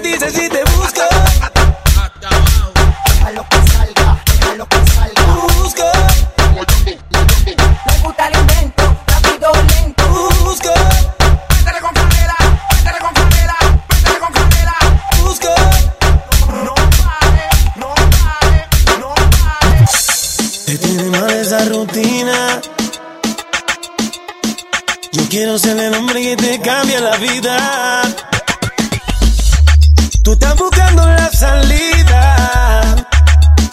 dices si te busco. Déjalo que salga, déjalo que salga. Busco, Le gusta el invento, rápido, lento. busco, Métele con canela, métele con canela, métele con canela. busco. No pare, no pare, no pare. Te tiene mal esa rutina. Yo quiero ser el hombre que te cambia la vida. Tú estás buscando la salida.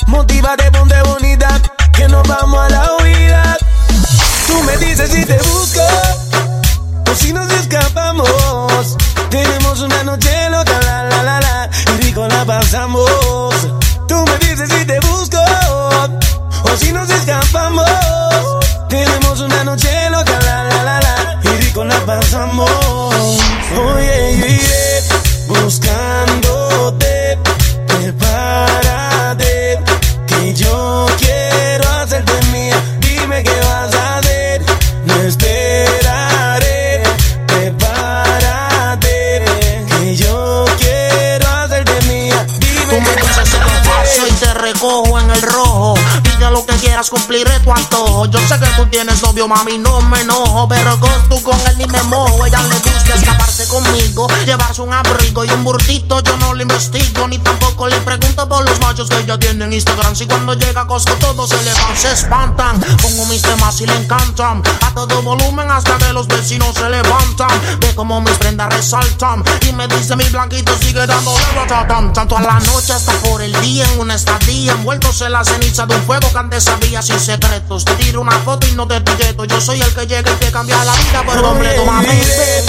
Motívate, ponte bonita, que nos vamos a la huida. Tú me dices si te busco o si nos escapamos. Tenemos una noche loca, la la la la, y rico la pasamos. Tú me dices si te busco o si nos escapamos. Recojo en el rojo. Pide lo que quieras, cumpliré tu antojo. Yo sé que tú tienes novio, mami, no me enojo. Pero con llevarse un abrigo y un burtito. Yo no le investigo, ni tampoco le pregunto por los machos que ella tiene en Instagram. Si cuando llega a Costco todos se le van, se espantan. Pongo mis temas y le encantan. A todo volumen hasta que los vecinos se levantan. Ve como mis prendas resaltan. Y me dice mi blanquito sigue dándole ratatán. Tanto a la noche hasta por el día en una estadía. Envueltos en la ceniza de un fuego que antes sabía sin secretos. Te tiro una foto y no te etiqueto. Yo soy el que llega y que cambia la vida por completo, mami. Iré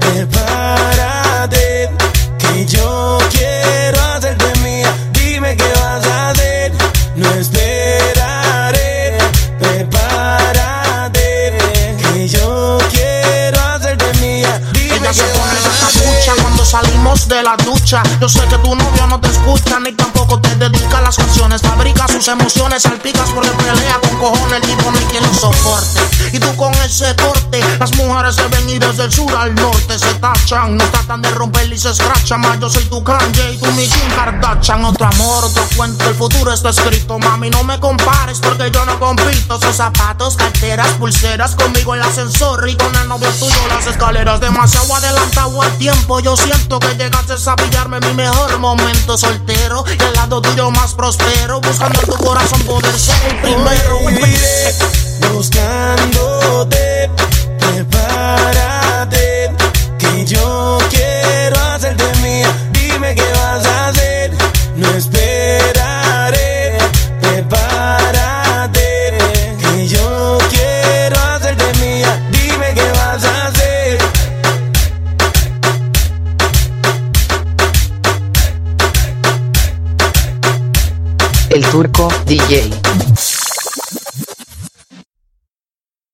prepárate, que yo quiero hacerte mía. Dime qué vas a hacer, no esperaré, prepárate, que yo quiero hacerte mía. Dime Ella qué se pone vas a esa hacer. ducha cuando salimos de la ducha. Yo sé que tu novio no te escucha ni tampoco te dedica las canciones. Fabrica sus emociones, salpicas porque pelea con cojones. El tipo no hay quien lo soporte. Y tú con ese corte, las mujeres se ven y desde el sur al norte se tachan. No tratan de romper y se escrachan. Más yo soy tu Kanye y tú mi Kim Kardashian. Otro amor, otro cuento, el futuro está escrito. Mami, no me compares porque yo no compito. Sus zapatos, carteras, pulseras conmigo el ascensor y con el novio tuyo las escaleras. Demasiado adelantado al tiempo. Yo siento que llegaste a pillarme mi mejor momento soltero. Y al lado tuyo más prospero. Buscando en tu corazón poder ser el primero. El turco DJ.